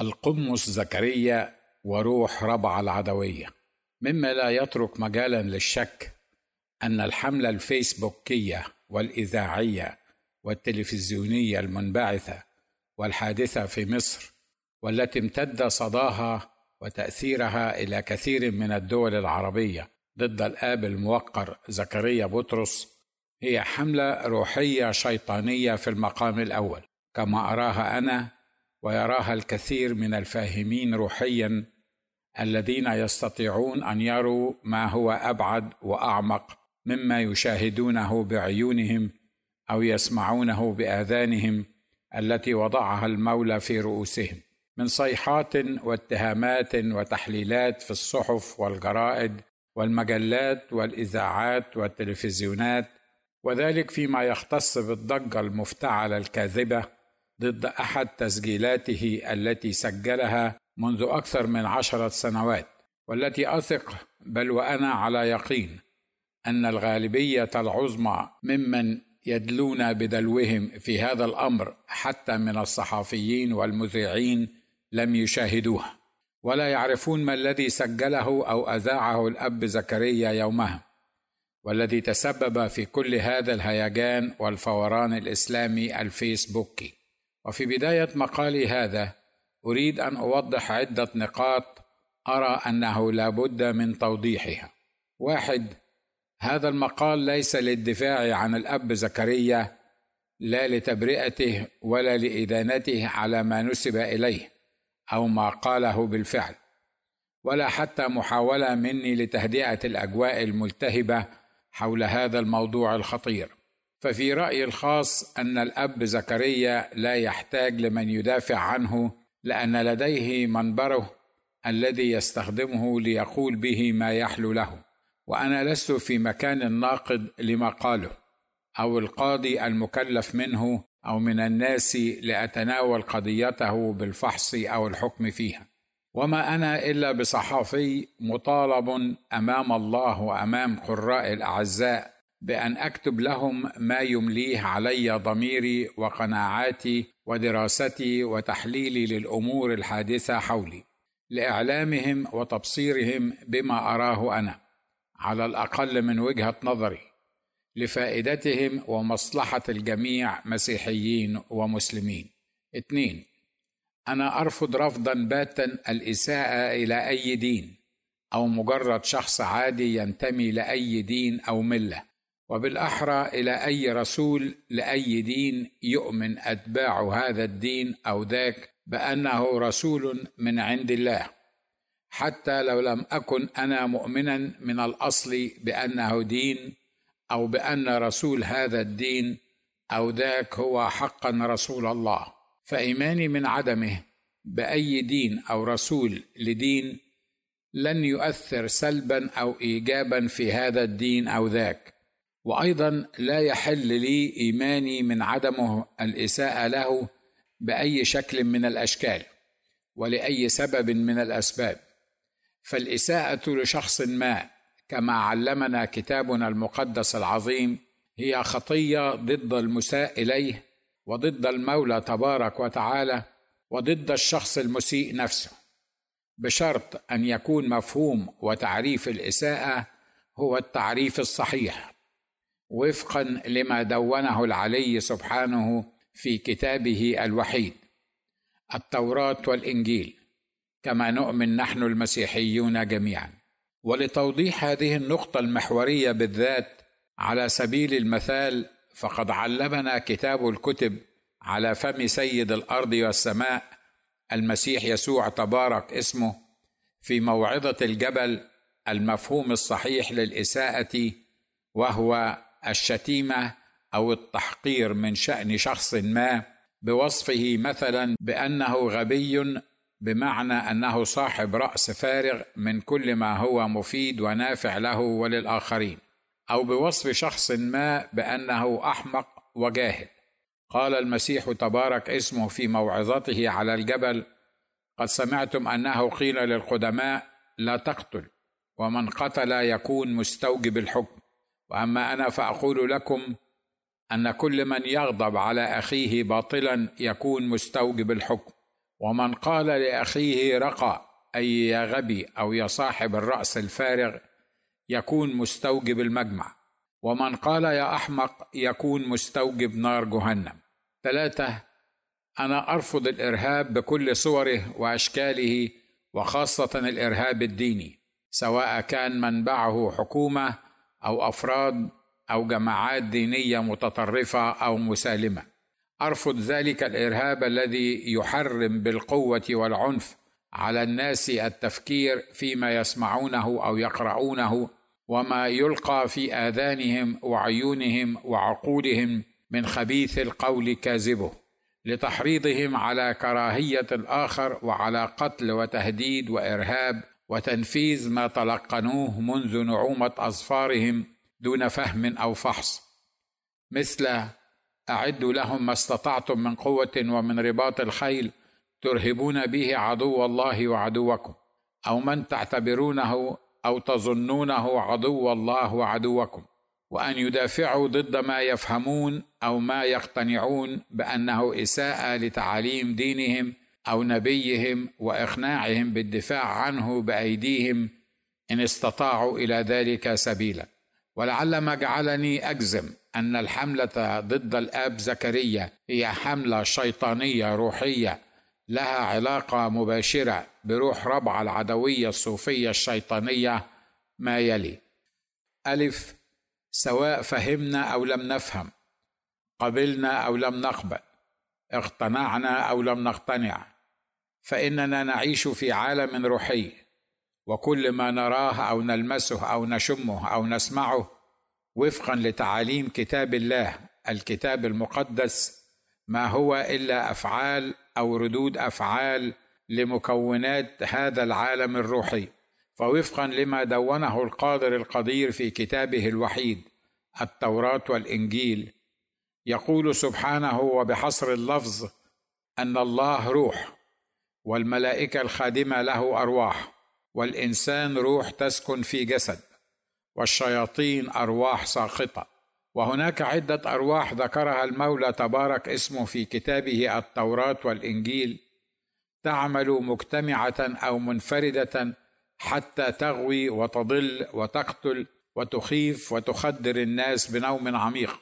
القمص زكريا وروح ربع العدوية. مما لا يترك مجالا للشك أن الحملة الفيسبوكية والإذاعية والتلفزيونية المنبعثة والحادثة في مصر والتي امتد صداها وتأثيرها إلى كثير من الدول العربية ضد الآب الموقر زكريا بطرس هي حملة روحية شيطانية في المقام الأول. كما أراها أنا ويراها الكثير من الفاهمين روحيا الذين يستطيعون أن يروا ما هو أبعد وأعمق مما يشاهدونه بعيونهم أو يسمعونه بآذانهم التي وضعها المولى في رؤوسهم. من صيحات واتهامات وتحليلات في الصحف والجرائد والمجلات والإذاعات والتلفزيونات وذلك فيما يختص بالضجة المفتعلة الكاذبة ضد أحد تسجيلاته التي سجلها منذ أكثر من عشرة سنوات والتي أثق بل وأنا على يقين أن الغالبية العظمى ممن يدلون بدلوهم في هذا الأمر حتى من الصحفيين والمذيعين لم يشاهدوها ولا يعرفون ما الذي سجله أو أذاعه الأب زكريا يومها والذي تسبب في كل هذا الهيجان والفوران الإسلامي الفيسبوكي. وفي بداية مقالي هذا أريد أن أوضح عدة نقاط أرى أنه لا بد من توضيحها. واحد هذا المقال ليس للدفاع عن الأب زكريا لا لتبرئته ولا لإدانته على ما نسب إليه أو ما قاله بالفعل ولا حتى محاولة مني لتهدئة الأجواء الملتهبة حول هذا الموضوع الخطير. ففي رأيي الخاص أن الأب زكريا لا يحتاج لمن يدافع عنه لأن لديه منبره الذي يستخدمه ليقول به ما يحلو له. وأنا لست في مكان الناقد لما قاله أو القاضي المكلف منه أو من الناس لأتناول قضيته بالفحص أو الحكم فيها. وما أنا إلا بصحافي مطالب أمام الله وأمام قراء الأعزاء بأن أكتب لهم ما يمليه علي ضميري وقناعاتي ودراستي وتحليلي للأمور الحادثة حولي لإعلامهم وتبصيرهم بما أراه أنا على الأقل من وجهة نظري لفائدتهم ومصلحة الجميع مسيحيين ومسلمين. اثنين أنا أرفض رفضا باتا الإساءة إلى أي دين أو مجرد شخص عادي ينتمي لأي دين أو ملة. وبالأحرى إلى أي رسول لأي دين يؤمن أتباع هذا الدين أو ذاك بأنه رسول من عند الله. حتى لو لم أكن أنا مؤمنا من الأصل بأنه دين أو بأن رسول هذا الدين أو ذاك هو حقا رسول الله. فإيماني من عدمه بأي دين أو رسول لدين لن يؤثر سلبا أو ايجابا في هذا الدين أو ذاك. وأيضا لا يحل لي إيماني من عدمه الإساءة له بأي شكل من الأشكال ولأي سبب من الأسباب. فالإساءة لشخص ما كما علمنا كتابنا المقدس العظيم هي خطية ضد المساء إليه وضد المولى تبارك وتعالى وضد الشخص المسيء نفسه. بشرط أن يكون مفهوم وتعريف الإساءة هو التعريف الصحيح. وفقا لما دونه العلي سبحانه في كتابه الوحيد التوراة والإنجيل كما نؤمن نحن المسيحيون جميعا. ولتوضيح هذه النقطة المحورية بالذات على سبيل المثال فقد علمنا كتاب الكتب على فم سيد الأرض والسماء المسيح يسوع تبارك اسمه في موعظة الجبل المفهوم الصحيح للإساءة وهو الشتيمة أو التحقير من شأن شخص ما بوصفه مثلا بأنه غبي بمعنى أنه صاحب رأس فارغ من كل ما هو مفيد ونافع له وللآخرين أو بوصف شخص ما بأنه أحمق وجاهل. قال المسيح تبارك اسمه في موعظته على الجبل قد سمعتم أنه قيل للقدماء لا تقتل ومن قتل يكون مستوجب الحكم. وأما أنا فأقول لكم أن كل من يغضب على أخيه باطلا يكون مستوجب الحكم ومن قال لأخيه رقى أي يا غبي أو يا صاحب الرأس الفارغ يكون مستوجب المجمع ومن قال يا أحمق يكون مستوجب نار جهنم. ثلاثة أنا أرفض الإرهاب بكل صوره وأشكاله وخاصة الإرهاب الديني سواء كان منبعه حكومة أو أفراد أو جماعات دينية متطرفة أو مسالمة. أرفض ذلك الإرهاب الذي يحرم بالقوة والعنف على الناس التفكير فيما يسمعونه أو يقرؤونه وما يلقى في آذانهم وعيونهم وعقولهم من خبيث القول كاذبه لتحريضهم على كراهية الآخر وعلى قتل وتهديد وإرهاب وتنفيذ ما تلقنوه منذ نعومة أظفارهم دون فهم أو فحص. مثل اعدوا لهم ما استطعتم من قوة ومن رباط الخيل ترهبون به عدو الله وعدوكم أو من تعتبرونه أو تظنونه عدو الله وعدوكم وأن يدافعوا ضد ما يفهمون أو ما يقتنعون بأنه إساءة لتعاليم دينهم أو نبيهم وإقناعهم بالدفاع عنه بأيديهم إن استطاعوا إلى ذلك سبيلا. ولعل ما جعلني أجزم أن الحملة ضد الآب زكريا هي حملة شيطانية روحية لها علاقة مباشرة بروح ربع العدوية الصوفية الشيطانية ما يلي. ألف سواء فهمنا أو لم نفهم قبلنا أو لم نقبل اقتنعنا أو لم نقتنع. فإننا نعيش في عالم روحي وكل ما نراه أو نلمسه أو نشمه أو نسمعه وفقا لتعاليم كتاب الله الكتاب المقدس ما هو إلا أفعال أو ردود أفعال لمكونات هذا العالم الروحي. فوفقا لما دونه القادر القدير في كتابه الوحيد التوراة والإنجيل. يقول سبحانه وبحصر اللفظ أن الله روح. والملائكة الخادمة له أرواح والإنسان روح تسكن في جسد والشياطين أرواح ساقطه وهناك عدة أرواح ذكرها المولى تبارك اسمه في كتابه التوراة والإنجيل. تعمل مجتمعة أو منفردة حتى تغوي وتضل وتقتل وتخيف وتخدر الناس بنوم عميق.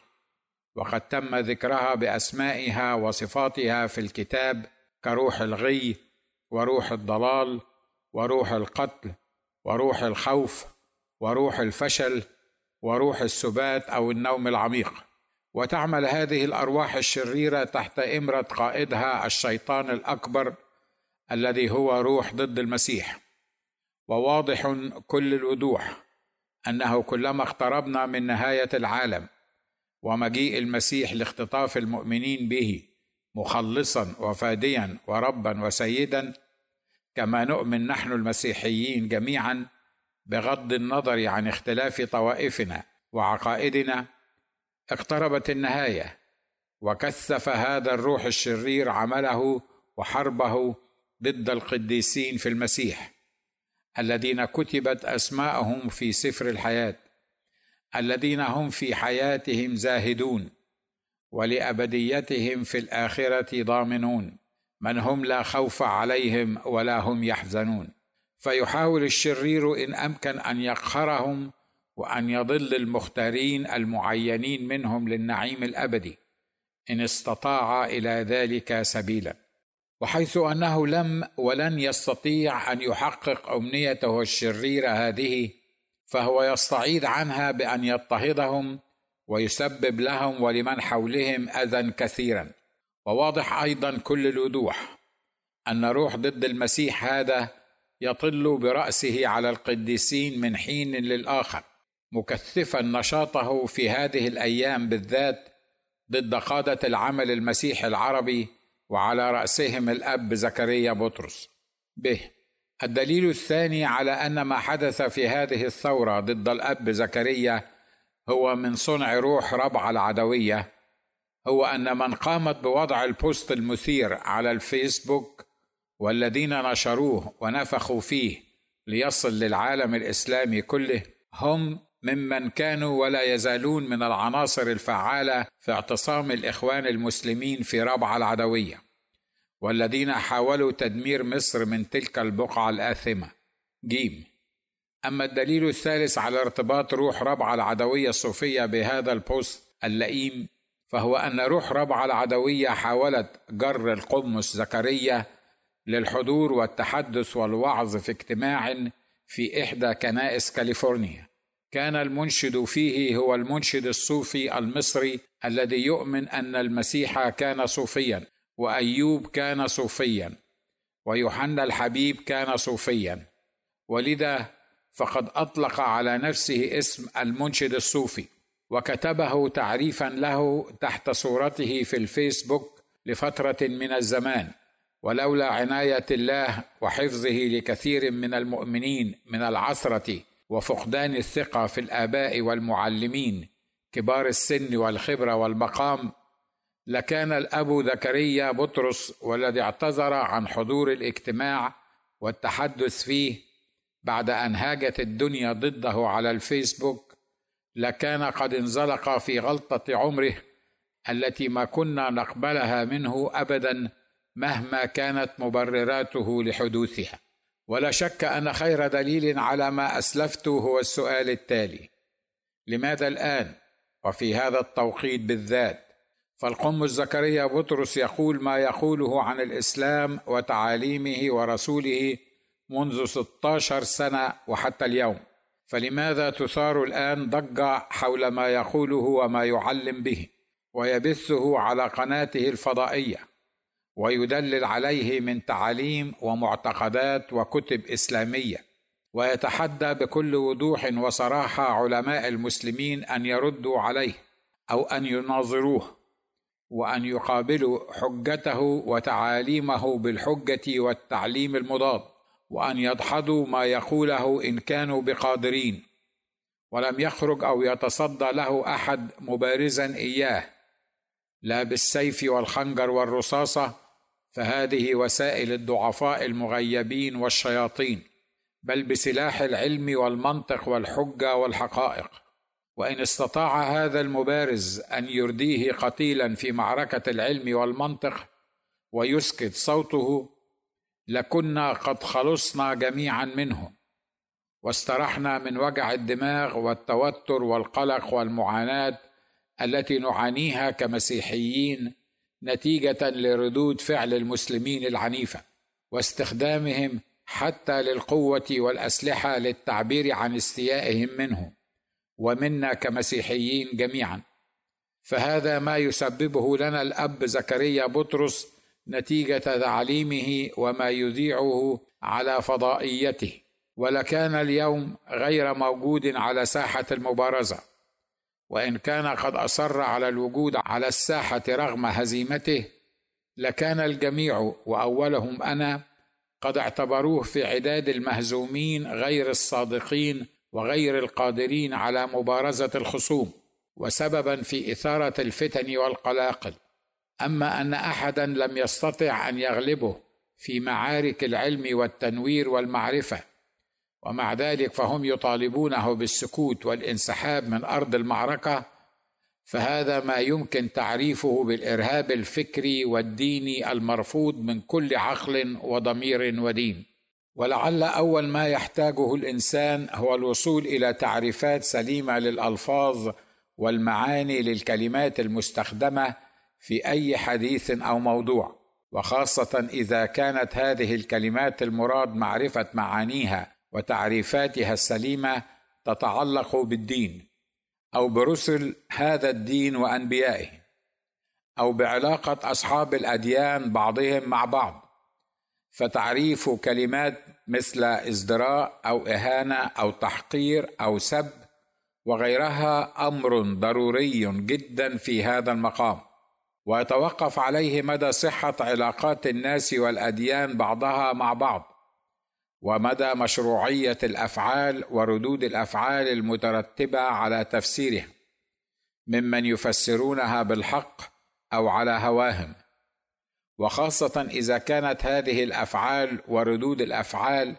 وقد تم ذكرها بأسمائها وصفاتها في الكتاب كروح الغي وروح الضلال وروح القتل وروح الخوف وروح الفشل وروح السبات أو النوم العميق. وتعمل هذه الأرواح الشريرة تحت إمرة قائدها الشيطان الأكبر الذي هو روح ضد المسيح. وواضح كل الوضوح أنه كلما اقتربنا من نهاية العالم ومجيء المسيح لاختطاف المؤمنين به مخلصا وفاديا وربا وسيدا كما نؤمن نحن المسيحيين جميعا بغض النظر عن اختلاف طوائفنا وعقائدنا. اقتربت النهاية وكثف هذا الروح الشرير عمله وحربه ضد القديسين في المسيح الذين كتبت أسماءهم في سفر الحياة الذين هم في حياتهم زاهدون. ولأبديتهم في الآخرة ضامنون من هم لا خوف عليهم ولا هم يحزنون. فيحاول الشرير إن أمكن أن يقهرهم وأن يضل المختارين المعينين منهم للنعيم الأبدي إن استطاع إلى ذلك سبيلا. وحيث أنه لم ولن يستطيع أن يحقق أمنيته الشريره هذه فهو يستعيد عنها بأن يضطهدهم ويسبب لهم ولمن حولهم أذى كثيرا. وواضح أيضا كل الوضوح أن روح ضد المسيح هذا يطل برأسه على القديسين من حين للآخر مكثفا نشاطه في هذه الأيام بالذات ضد قادة العمل المسيحي العربي وعلى رأسهم الأب زكريا بطرس. به الدليل الثاني على أن ما حدث في هذه الثورة ضد الأب زكريا هو من صنع روح ربع العدوية. هو أن من قامت بوضع البوست المثير على الفيسبوك والذين نشروه ونفخوا فيه ليصل للعالم الإسلامي كله هم ممن كانوا ولا يزالون من العناصر الفعالة في اعتصام الإخوان المسلمين في ربع العدوية. والذين حاولوا تدمير مصر من تلك البقعة الآثمة. جيم. أما الدليل الثالث على ارتباط روح ربعة العدوية الصوفية بهذا البوست اللئيم فهو أن روح ربعة العدوية حاولت جر القمص زكريا للحضور والتحدث والوعظ في اجتماع في إحدى كنائس كاليفورنيا. كان المنشد فيه هو المنشد الصوفي المصري الذي يؤمن أن المسيح كان صوفيا وأيوب كان صوفيا ويوحنا الحبيب كان صوفيا. ولذا فقد أطلق على نفسه اسم المنشد الصوفي وكتبه تعريفا له تحت صورته في الفيسبوك لفترة من الزمان. ولولا عناية الله وحفظه لكثير من المؤمنين من العثره وفقدان الثقة في الآباء والمعلمين كبار السن والخبرة والمقام لكان الأب زكريا بطرس والذي اعتذر عن حضور الاجتماع والتحدث فيه بعد أن هاجت الدنيا ضده على الفيسبوك لكان قد انزلق في غلطة عمره التي ما كنا نقبلها منه ابدا مهما كانت مبرراته لحدوثها. ولا شك أن خير دليل على ما اسلفت هو السؤال التالي لماذا الآن؟ وفي هذا التوقيت بالذات فالقمص زكريا بطرس يقول ما يقوله عن الإسلام وتعاليمه ورسوله منذ 16 سنة وحتى اليوم. فلماذا تثار الآن ضجة حول ما يقوله وما يعلم به؟ ويبثه على قناته الفضائية. ويدلل عليه من تعاليم ومعتقدات وكتب إسلامية. ويتحدى بكل وضوح وصراحة علماء المسلمين أن يردوا عليه أو أن يناظروه. وأن يقابلوا حجته وتعاليمه بالحجة والتعليم المضاد. وأن يدحضوا ما يقوله إن كانوا بقادرين ولم يخرج أو يتصدى له أحد مبارزا إياه لا بالسيف والخنجر والرصاصة فهذه وسائل الضعفاء المغيبين والشياطين بل بسلاح العلم والمنطق والحجة والحقائق. وإن استطاع هذا المبارز أن يرديه قتيلا في معركة العلم والمنطق ويسكت صوته لكنا قد خلصنا جميعا منه واسترحنا من وجع الدماغ والتوتر والقلق والمعاناة التي نعانيها كمسيحيين نتيجة لردود فعل المسلمين العنيفة واستخدامهم حتى للقوة والأسلحة للتعبير عن استيائهم منه ومنا كمسيحيين جميعا. فهذا ما يسببه لنا الأب زكريا بطرس نتيجة تعليمه وما يذيعه على فضائيته. ولكان اليوم غير موجود على ساحة المبارزة. وإن كان قد أصر على الوجود على الساحة رغم هزيمته لكان الجميع وأولهم أنا قد اعتبروه في عداد المهزومين غير الصادقين وغير القادرين على مبارزة الخصوم وسببا في إثارة الفتن والقلاقل. أما أن أحدا لم يستطع أن يغلبه في معارك العلم والتنوير والمعرفة. ومع ذلك فهم يطالبونه بالسكوت والانسحاب من أرض المعركة فهذا ما يمكن تعريفه بالإرهاب الفكري والديني المرفوض من كل عقل وضمير ودين. ولعل أول ما يحتاجه الإنسان هو الوصول إلى تعريفات سليمة للألفاظ والمعاني للكلمات المستخدمة في أي حديث أو موضوع وخاصة إذا كانت هذه الكلمات المراد معرفة معانيها وتعريفاتها السليمة تتعلق بالدين أو برسل هذا الدين وأنبيائه أو بعلاقة أصحاب الأديان بعضهم مع بعض. فتعريف كلمات مثل ازدراء أو إهانة أو تحقير أو سب وغيرها أمر ضروري جدا في هذا المقام. ويتوقف عليه مدى صحة علاقات الناس والأديان بعضها مع بعض ومدى مشروعية الأفعال وردود الأفعال المترتبة على تفسيرها ممن يفسرونها بالحق أو على هواهم. وخاصة إذا كانت هذه الأفعال وردود الأفعال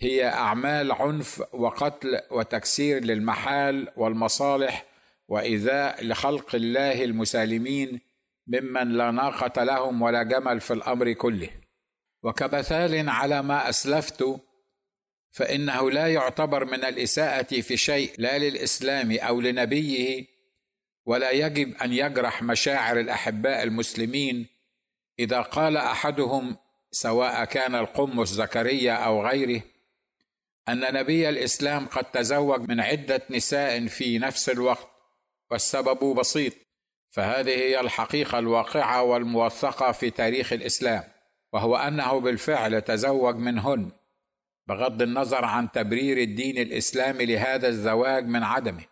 هي أعمال عنف وقتل وتكسير للمحال والمصالح وإيذاء لخلق الله المسالمين ممن لا ناقة لهم ولا جمل في الأمر كله. وكمثال على ما أسلفت فإنه لا يعتبر من الإساءة في شيء لا للإسلام أو لنبيه ولا يجب أن يجرح مشاعر الأحباء المسلمين إذا قال أحدهم سواء كان القمص زكريا أو غيره أن نبي الإسلام قد تزوج من عدة نساء في نفس الوقت والسبب بسيط. فهذه هي الحقيقة الواقعة والموثقة في تاريخ الإسلام وهو أنه بالفعل تزوج منهن بغض النظر عن تبرير الدين الاسلامي لهذا الزواج من عدمه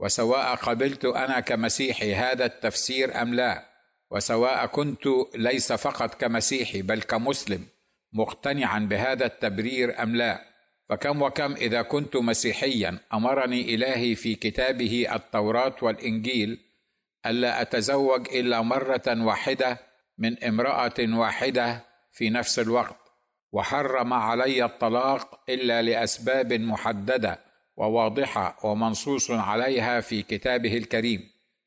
وسواء قبلت أنا كمسيحي هذا التفسير أم لا وسواء كنت ليس فقط كمسيحي بل كمسلم مقتنعا بهذا التبرير أم لا فكم وكم إذا كنت مسيحيا أمرني إلهي في كتابه التوراة والإنجيل ألا أتزوج إلا مرة واحدة من امرأة واحدة في نفس الوقت وحرم علي الطلاق إلا لأسباب محددة وواضحة ومنصوص عليها في كتابه الكريم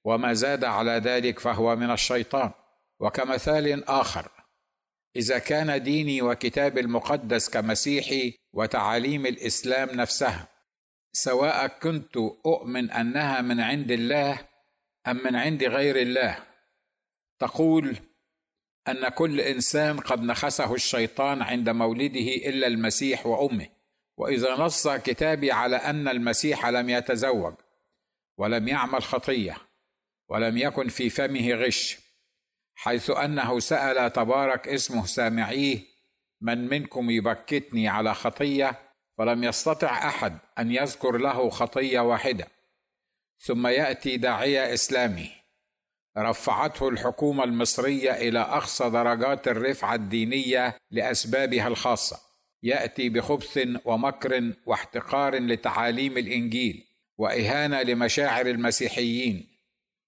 وما زاد على ذلك فهو من الشيطان وكمثال آخر إذا كان ديني وكتاب المقدس كمسيحي وتعاليم الإسلام نفسها سواء كنت أؤمن أنها من عند الله أم من عند غير الله؟ تقول أن كل إنسان قد نخسه الشيطان عند مولده إلا المسيح وأمه وإذا نص كتابي على أن المسيح لم يتزوج ولم يعمل خطية ولم يكن في فمه غش حيث أنه سأل تبارك اسمه سامعيه من منكم يبكتني على خطية؟ فلم يستطع أحد أن يذكر له خطية واحدة. ثم يأتي داعية إسلامي. رفعته الحكومة المصرية إلى أقصى درجات الرفعة الدينية لأسبابها الخاصة. يأتي بخبث ومكر واحتقار لتعاليم الإنجيل وإهانة لمشاعر المسيحيين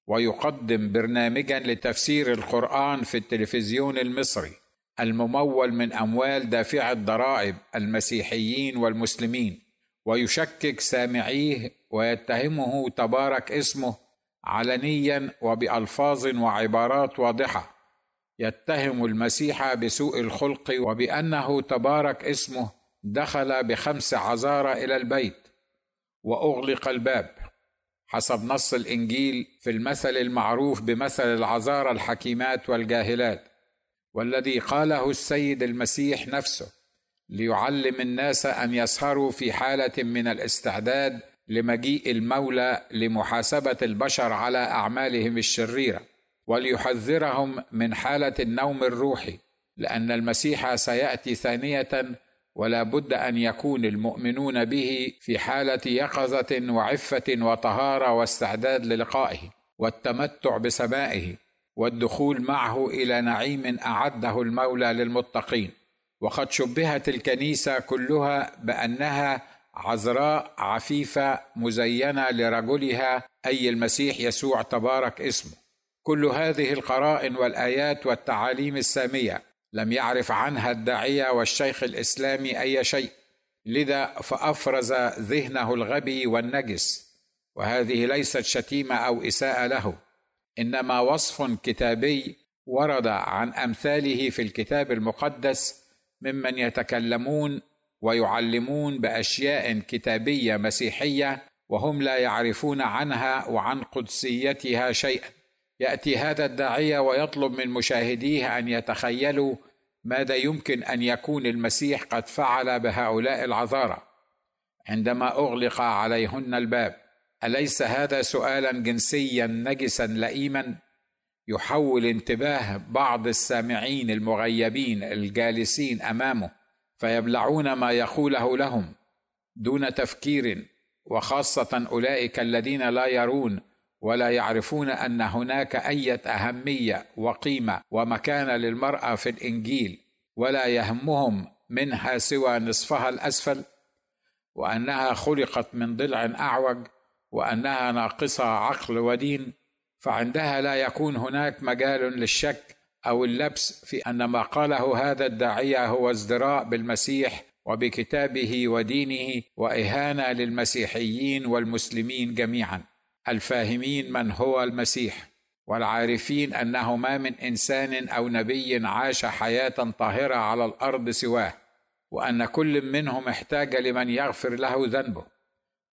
ويقدم برنامجا لتفسير القرآن في التلفزيون المصري الممول من أموال دافع الضرائب المسيحيين والمسلمين. ويشكك سامعيه ويتهمه تبارك اسمه علنيا وبألفاظ وعبارات واضحة. يتهم المسيح بسوء الخلق وبأنه تبارك اسمه دخل بخمس عذارى إلى البيت وأغلق الباب. حسب نص الإنجيل في المثل المعروف بمثل العذارى الحكيمات والجاهلات والذي قاله السيد المسيح نفسه ليعلم الناس أن يسهروا في حالة من الاستعداد لمجيء المولى لمحاسبة البشر على أعمالهم الشريرة وليحذرهم من حالة النوم الروحي لأن المسيح سيأتي ثانية ولا بد أن يكون المؤمنون به في حالة يقظة وعفة وطهارة واستعداد للقائه والتمتع بسمائه والدخول معه إلى نعيم أعده المولى للمتقين. وقد شبهت الكنيسة كلها بأنها عذراء عفيفة مزينة لرجلها أي المسيح يسوع تبارك اسمه. كل هذه القرائن والآيات والتعاليم السامية لم يعرف عنها الداعية والشيخ الإسلامي أي شيء. لذا فأفرز ذهنه الغبي والنجس وهذه ليست شتيمة أو إساءة له. إنما وصف كتابي ورد عن أمثاله في الكتاب المقدس ممن يتكلمون ويعلمون بأشياء كتابية مسيحية وهم لا يعرفون عنها وعن قدسيتها شيئا. يأتي هذا الداعيه ويطلب من مشاهديه أن يتخيلوا ماذا يمكن أن يكون المسيح قد فعل بهؤلاء العذارى. عندما أغلق عليهن الباب أليس هذا سؤالا جنسيا نجسا لئيما؟ يحول انتباه بعض السامعين المغيبين الجالسين أمامه فيبلعون ما يقوله لهم دون تفكير وخاصة أولئك الذين لا يرون ولا يعرفون أن هناك إيه أهمية وقيمة ومكانه للمرأة في الإنجيل ولا يهمهم منها سوى نصفها الأسفل وأنها خلقت من ضلع أعوج وأنها ناقصة عقل ودين فعندها لا يكون هناك مجال للشك أو اللبس في أن ما قاله هذا الداعيه هو ازدراء بالمسيح وبكتابه ودينه وإهانة للمسيحيين والمسلمين جميعا. الفاهمين من هو المسيح والعارفين أنه ما من إنسان أو نبي عاش حياة طاهرة على الأرض سواه وأن كل منهم احتاج لمن يغفر له ذنبه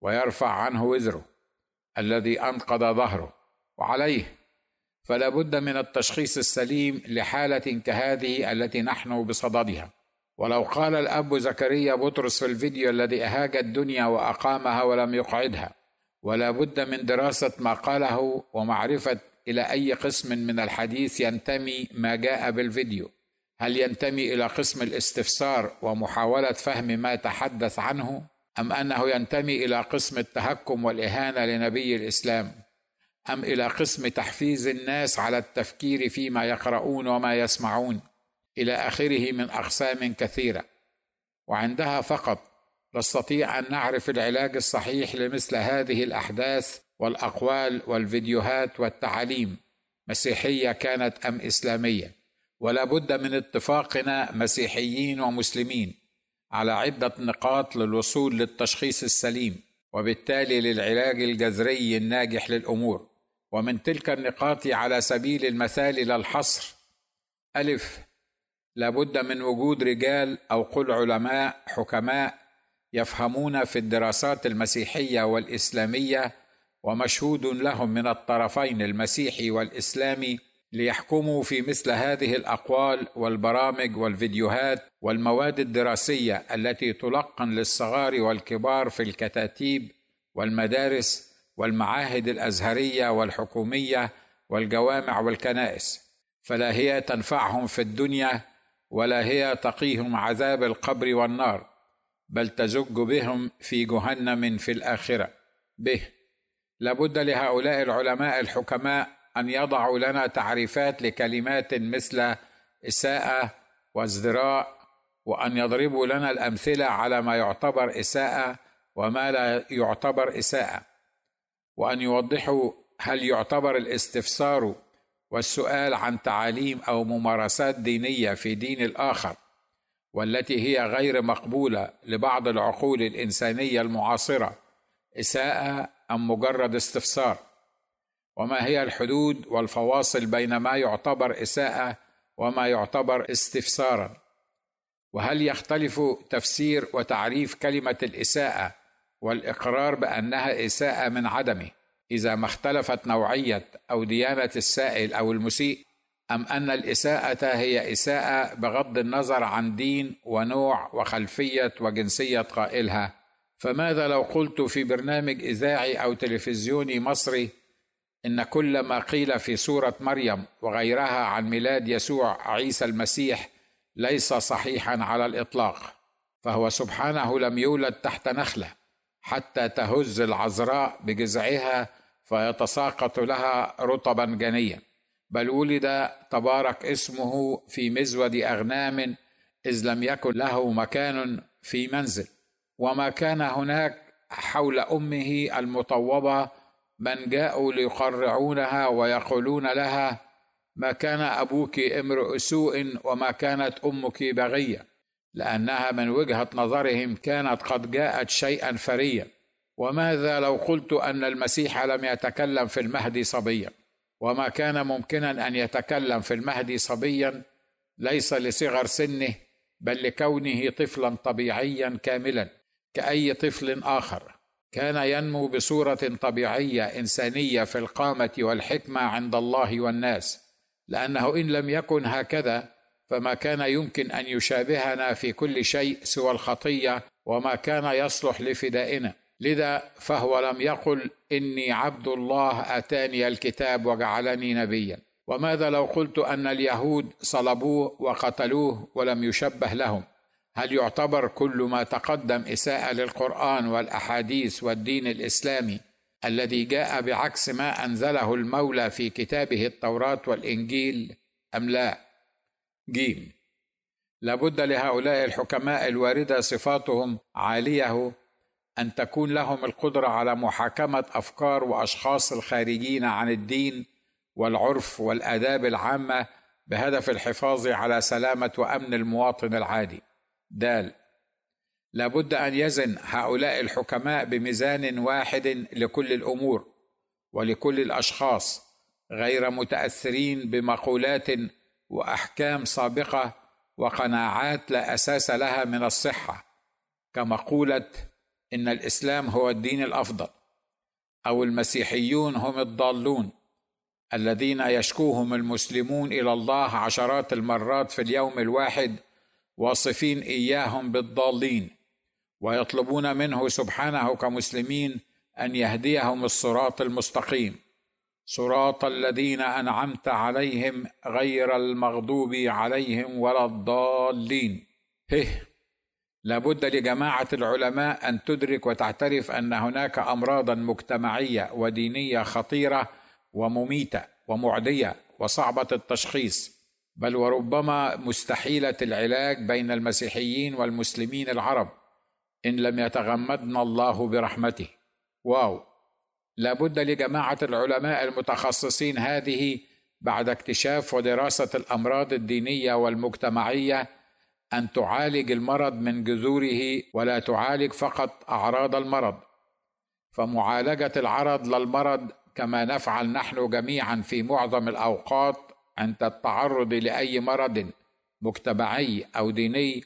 ويرفع عنه وزره الذي انقض ظهره. وعليه. فلا بد من التشخيص السليم لحالة كهذه التي نحن بصددها. ولو قال الأب زكريا بطرس في الفيديو الذي أهاج الدنيا وأقامها ولم يقعدها ولا بد من دراسة ما قاله ومعرفة إلى أي قسم من الحديث ينتمي ما جاء بالفيديو. هل ينتمي إلى قسم الاستفسار ومحاولة فهم ما تحدث عنه أم أنه ينتمي إلى قسم التهكم والإهانة لنبي الإسلام؟ أم إلى قسم تحفيز الناس على التفكير فيما يقرؤون وما يسمعون إلى آخره من أقسام كثيرة. وعندها فقط نستطيع أن نعرف العلاج الصحيح لمثل هذه الأحداث والأقوال والفيديوهات والتعاليم مسيحية كانت أم إسلامية. ولا بد من اتفاقنا مسيحيين ومسلمين على عدة نقاط للوصول للتشخيص السليم وبالتالي للعلاج الجذري الناجح للأمور. ومن تلك النقاط على سبيل المثال لا الحصر. ألف لابد من وجود رجال أو قل علماء حكماء يفهمون في الدراسات المسيحية والإسلامية ومشهود لهم من الطرفين المسيحي والإسلامي ليحكموا في مثل هذه الأقوال والبرامج والفيديوهات والمواد الدراسية التي تلقن للصغار والكبار في الكتاتيب والمدارس والمعاهد الأزهرية والحكومية والجوامع والكنائس فلا هي تنفعهم في الدنيا ولا هي تقيهم عذاب القبر والنار بل تزج بهم في جهنم في الآخرة. به. لابد لهؤلاء العلماء الحكماء أن يضعوا لنا تعريفات لكلمات مثل إساءة وازدراء وأن يضربوا لنا الأمثلة على ما يعتبر إساءة وما لا يعتبر إساءة. وأن يوضحوا هل يعتبر الاستفسار والسؤال عن تعاليم أو ممارسات دينية في دين الآخر والتي هي غير مقبولة لبعض العقول الإنسانية المعاصرة إساءة أم مجرد استفسار؟ وما هي الحدود والفواصل بين ما يعتبر إساءة وما يعتبر استفسارا؟ وهل يختلف تفسير وتعريف كلمة الإساءة والإقرار بأنها إساءة من عدمه إذا ما اختلفت نوعية أو ديانة السائل أو المسيء أم أن الإساءة هي إساءة بغض النظر عن دين ونوع وخلفية وجنسية قائلها. فماذا لو قلت في برنامج إذاعي أو تلفزيوني مصري إن كل ما قيل في سورة مريم وغيرها عن ميلاد يسوع عيسى المسيح ليس صحيحا على الإطلاق فهو سبحانه لم يولد تحت نخلة. حتى تهز العذراء بجذعها فيتساقط لها رطبا جنيا. بل ولد تبارك اسمه في مزود أغنام إذ لم يكن له مكان في منزل. وما كان هناك حول أمه المطوبة من جاءوا ليقرعونها ويقولون لها ما كان أبوك امرؤ سوء وما كانت أمك بغية. لأنها من وجهة نظرهم كانت قد جاءت شيئا فريا. وماذا لو قلت أن المسيح لم يتكلم في المهدي صبيا؟ وما كان ممكنا أن يتكلم في المهدي صبيا ليس لصغر سنه بل لكونه طفلا طبيعيا كاملا كأي طفل آخر. كان ينمو بصورة طبيعية إنسانية في القامة والحكمة عند الله والناس لأنه إن لم يكن هكذا فما كان يمكن أن يشابهنا في كل شيء سوى الخطية وما كان يصلح لفدائنا. لذا فهو لم يقل إني عبد الله أتاني الكتاب وجعلني نبيا. وماذا لو قلت أن اليهود صلبوه وقتلوه ولم يشبه لهم؟ هل يعتبر كل ما تقدم إساءة للقرآن والأحاديث والدين الإسلامي الذي جاء بعكس ما أنزله المولى في كتابه التوراة والإنجيل أم لا؟ جيم. لابد لهؤلاء الحكماء الواردة صفاتهم عالية أن تكون لهم القدرة على محاكمة أفكار وأشخاص الخارجين عن الدين والعرف والآداب العامة بهدف الحفاظ على سلامة وأمن المواطن العادي. دال. لابد أن يزن هؤلاء الحكماء بميزان واحد لكل الأمور ولكل الأشخاص غير متأثرين بمقولات وأحكام سابقة وقناعات لا أساس لها من الصحة كمقوله إن الإسلام هو الدين الأفضل أو المسيحيون هم الضالون الذين يشكوهم المسلمون إلى الله عشرات المرات في اليوم الواحد واصفين إياهم بالضالين ويطلبون منه سبحانه كمسلمين أن يهديهم الصراط المستقيم. صراط الذين أنعمت عليهم غير المغضوب عليهم ولا الضالين. هه لابد لجماعة العلماء أن تدرك وتعترف أن هناك امراضا مجتمعية ودينية خطيرة ومميتة ومعدية وصعبة التشخيص بل وربما مستحيلة العلاج بين المسيحيين والمسلمين العرب. إن لم يتغمدنا الله برحمته. واو. لابد لجماعة العلماء المتخصصين هذه بعد اكتشاف ودراسة الأمراض الدينية والمجتمعية أن تعالج المرض من جذوره ولا تعالج فقط أعراض المرض. فمعالجة العرض للمرض كما نفعل نحن جميعا في معظم الأوقات عند التعرض لأي مرض مجتمعي أو ديني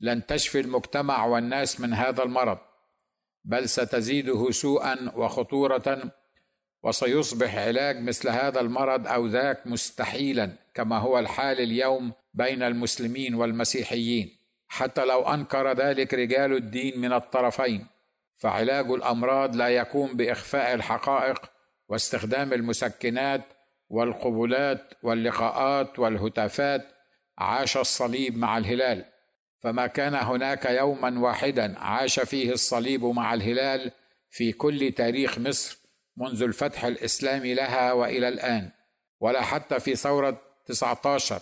لن تشفي المجتمع والناس من هذا المرض. بل ستزيده سوءا وخطوره وسيصبح علاج مثل هذا المرض أو ذاك مستحيلا كما هو الحال اليوم بين المسلمين والمسيحيين. حتى لو أنكر ذلك رجال الدين من الطرفين فعلاج الأمراض لا يكون بإخفاء الحقائق واستخدام المسكنات والقبلات واللقاءات والهتافات. عاش الصليب مع الهلال. فما كان هناك يوما واحدا عاش فيه الصليب مع الهلال في كل تاريخ مصر منذ الفتح الإسلامي لها وإلى الآن ولا حتى في ثورة 19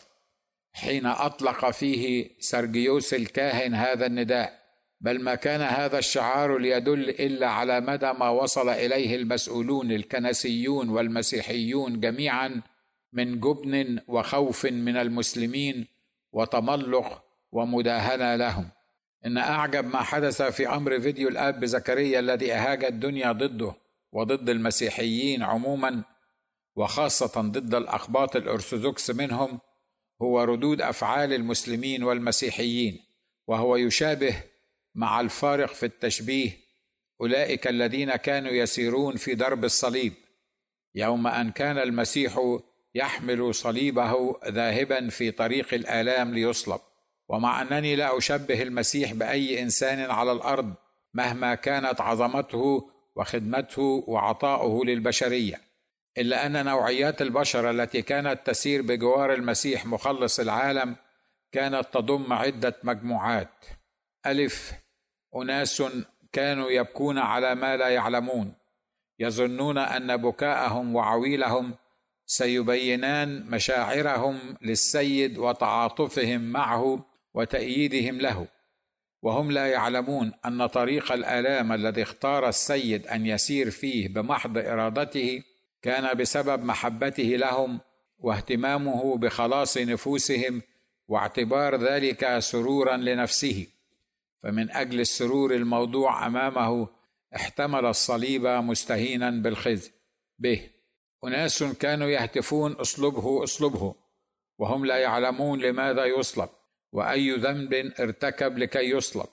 حين أطلق فيه سرجيوس الكاهن هذا النداء. بل ما كان هذا الشعار ليدل إلا على مدى ما وصل إليه المسؤولون الكنسيون والمسيحيون جميعا من جبن وخوف من المسلمين وتملق ومداهنة لهم. إن أعجب ما حدث في أمر فيديو الآب زكريا الذي أهاج الدنيا ضده وضد المسيحيين عموما وخاصة ضد الاقباط الأرثوذكس منهم هو ردود أفعال المسلمين والمسيحيين وهو يشابه مع الفارق في التشبيه أولئك الذين كانوا يسيرون في درب الصليب. يوم أن كان المسيح يحمل صليبه ذاهبا في طريق الآلام ليصلب. ومع أنني لا أشبه المسيح بأي إنسان على الأرض مهما كانت عظمته وخدمته وعطاؤه للبشرية إلا أن نوعيات البشر التي كانت تسير بجوار المسيح مخلص العالم كانت تضم عدة مجموعات. ألف أناس كانوا يبكون على ما لا يعلمون يظنون أن بكاءهم وعويلهم سيبينان مشاعرهم للسيد وتعاطفهم معه وتأييدهم له. وهم لا يعلمون أن طريق الآلام الذي اختار السيد أن يسير فيه بمحض إرادته كان بسبب محبته لهم واهتمامه بخلاص نفوسهم واعتبار ذلك سرورا لنفسه. فمن أجل السرور الموضوع أمامه احتمل الصليب مستهينا بالخزي. به. أناس كانوا يهتفون أصلبه أصلبه. وهم لا يعلمون لماذا يصلب. وأي ذنب ارتكب لكي يصلب.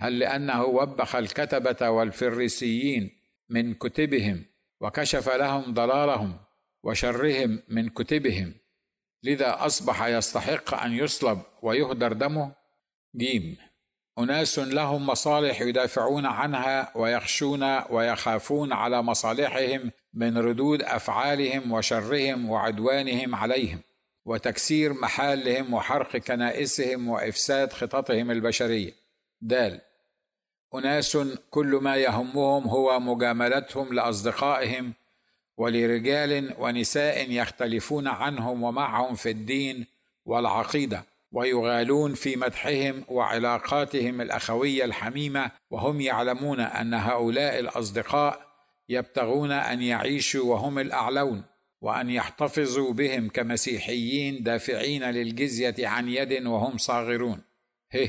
هل لأنه وبخ الكتبة والفريسيين من كتبهم وكشف لهم ضلالهم وشرهم من كتبهم لذا أصبح يستحق أن يصلب ويهدر دمه؟ جيم. أناس لهم مصالح يدافعون عنها ويخشون ويخافون على مصالحهم من ردود أفعالهم وشرهم وعدوانهم عليهم. وتكسير محالهم وحرق كنائسهم وإفساد خططهم البشرية. دال أناس كل ما يهمهم هو مجاملتهم لأصدقائهم ولرجال ونساء يختلفون عنهم ومعهم في الدين والعقيدة ويغالون في مدحهم وعلاقاتهم الأخوية الحميمة وهم يعلمون أن هؤلاء الأصدقاء يبتغون أن يعيشوا وهم الأعلون. وأن يحتفظوا بهم كمسيحيين دافعين للجزية عن يد وهم صاغرون. هه.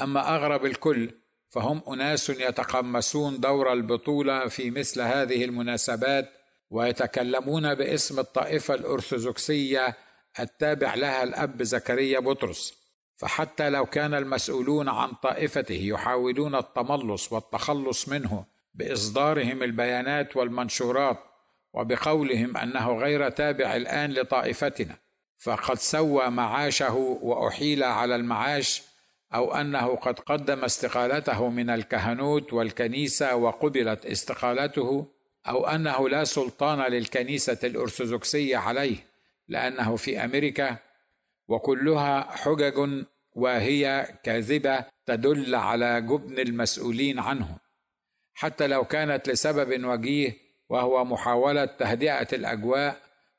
أما أغرب الكل فهم أناس يتقمصون دور البطولة في مثل هذه المناسبات ويتكلمون باسم الطائفة الأرثوذكسية التابع لها الأب زكريا بطرس. فحتى لو كان المسؤولون عن طائفته يحاولون التملص والتخلص منه بإصدارهم البيانات والمنشورات وبقولهم أنه غير تابع الآن لطائفتنا فقد سوى معاشه وأحيل على المعاش أو أنه قد قدم استقالته من الكهنوت والكنيسة وقبلت استقالته أو أنه لا سلطان للكنيسة الأرثوذكسية عليه لأنه في أمريكا وكلها حجج وهي كاذبة تدل على جبن المسؤولين عنه. حتى لو كانت لسبب وجيه وهو محاولة تهدئة الأجواء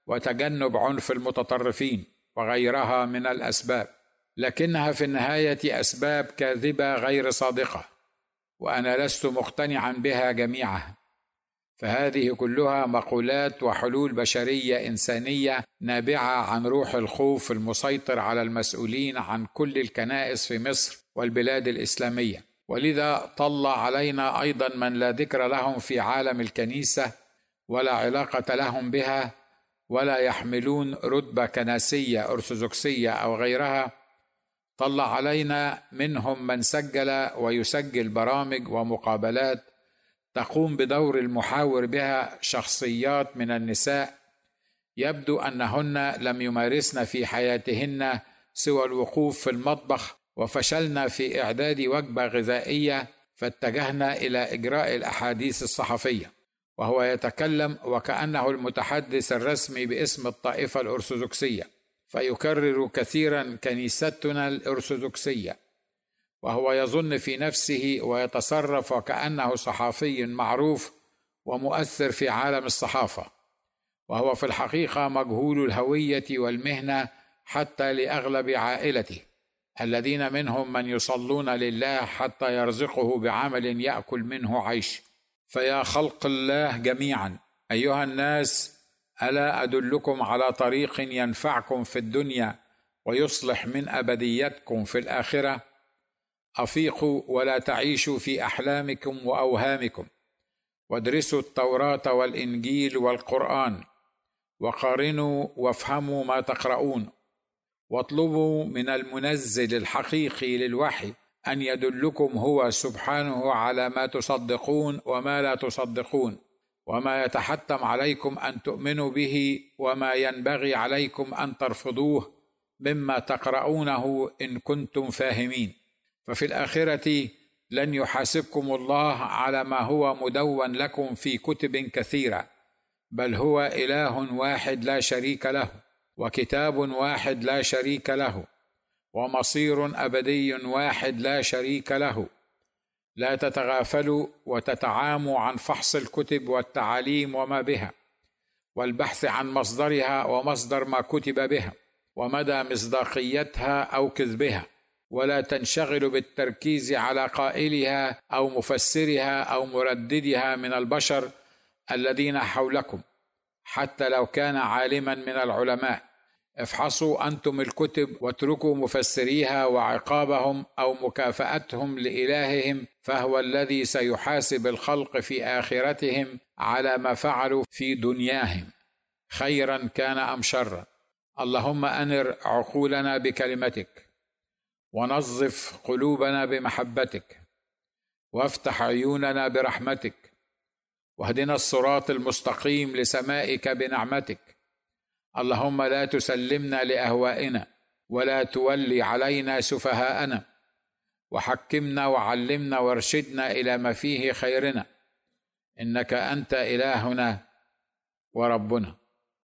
وتجنب عنف المتطرفين وغيرها من الأسباب لكنها في النهاية أسباب كاذبة غير صادقة وأنا لست مقتنعا بها جميعها فهذه كلها مقولات وحلول بشرية إنسانية نابعة عن روح الخوف المسيطر على المسؤولين عن كل الكنائس في مصر والبلاد الإسلامية. ولذا طلع علينا أيضا من لا ذكر لهم في عالم الكنيسة ولا علاقة لهم بها ولا يحملون رتبة كنسية أرثوذكسية أو غيرها. طلع علينا منهم من سجل ويسجل برامج ومقابلات تقوم بدور المحاور بها شخصيات من النساء. يبدو أنهن لم يمارسن في حياتهن سوى الوقوف في المطبخ وفشلنا في إعداد وجبة غذائية فاتجهنا إلى إجراء الأحاديث الصحفية. وهو يتكلم وكأنه المتحدث الرسمي باسم الطائفة الأرثوذكسية فيكرر كثيرا كنيستنا الأرثوذكسية. وهو يظن في نفسه ويتصرف وكانه صحافي معروف ومؤثر في عالم الصحافة. وهو في الحقيقة مجهول الهوية والمهنة حتى لأغلب عائلته الذين منهم من يصلون لله حتى يرزقه بعمل يأكل منه عيش. فيا خلق الله جميعا. أيها الناس ألا أدلكم على طريق ينفعكم في الدنيا ويصلح من أبديتكم في الآخرة؟ أفيقوا ولا تعيشوا في أحلامكم وأوهامكم. وادرسوا التوراة والإنجيل والقرآن. وقارنوا وافهموا ما تقرؤون. واطلبوا من المنزل الحقيقي للوحي أن يدلكم هو سبحانه على ما تصدقون وما لا تصدقون وما يتحتم عليكم أن تؤمنوا به وما ينبغي عليكم أن ترفضوه مما تقرؤونه إن كنتم فاهمين. ففي الآخرة لن يحاسبكم الله على ما هو مدون لكم في كتب كثيرة بل هو إله واحد لا شريك له وكتاب واحد لا شريك له. ومصير أبدي واحد لا شريك له. لا تتغافلوا وتتعاموا عن فحص الكتب والتعاليم وما بها والبحث عن مصدرها ومصدر ما كتب بها ومدى مصداقيتها أو كذبها ولا تنشغل بالتركيز على قائلها أو مفسرها أو مرددها من البشر الذين حولكم حتى لو كان عالما من العلماء. افحصوا أنتم الكتب واتركوا مفسريها وعقابهم أو مكافأتهم لإلههم فهو الذي سيحاسب الخلق في آخرتهم على ما فعلوا في دنياهم. خيرا كان أم شرا. اللهم أنر عقولنا بكلمتك. ونظف قلوبنا بمحبتك. وافتح عيوننا برحمتك. واهدنا الصراط المستقيم لسمائك بنعمتك. اللهم لا تسلمنا لأهوائنا ولا تولي علينا سفهاءنا. وحكمنا وعلمنا وارشدنا إلى ما فيه خيرنا. إنك أنت إلهنا وربنا.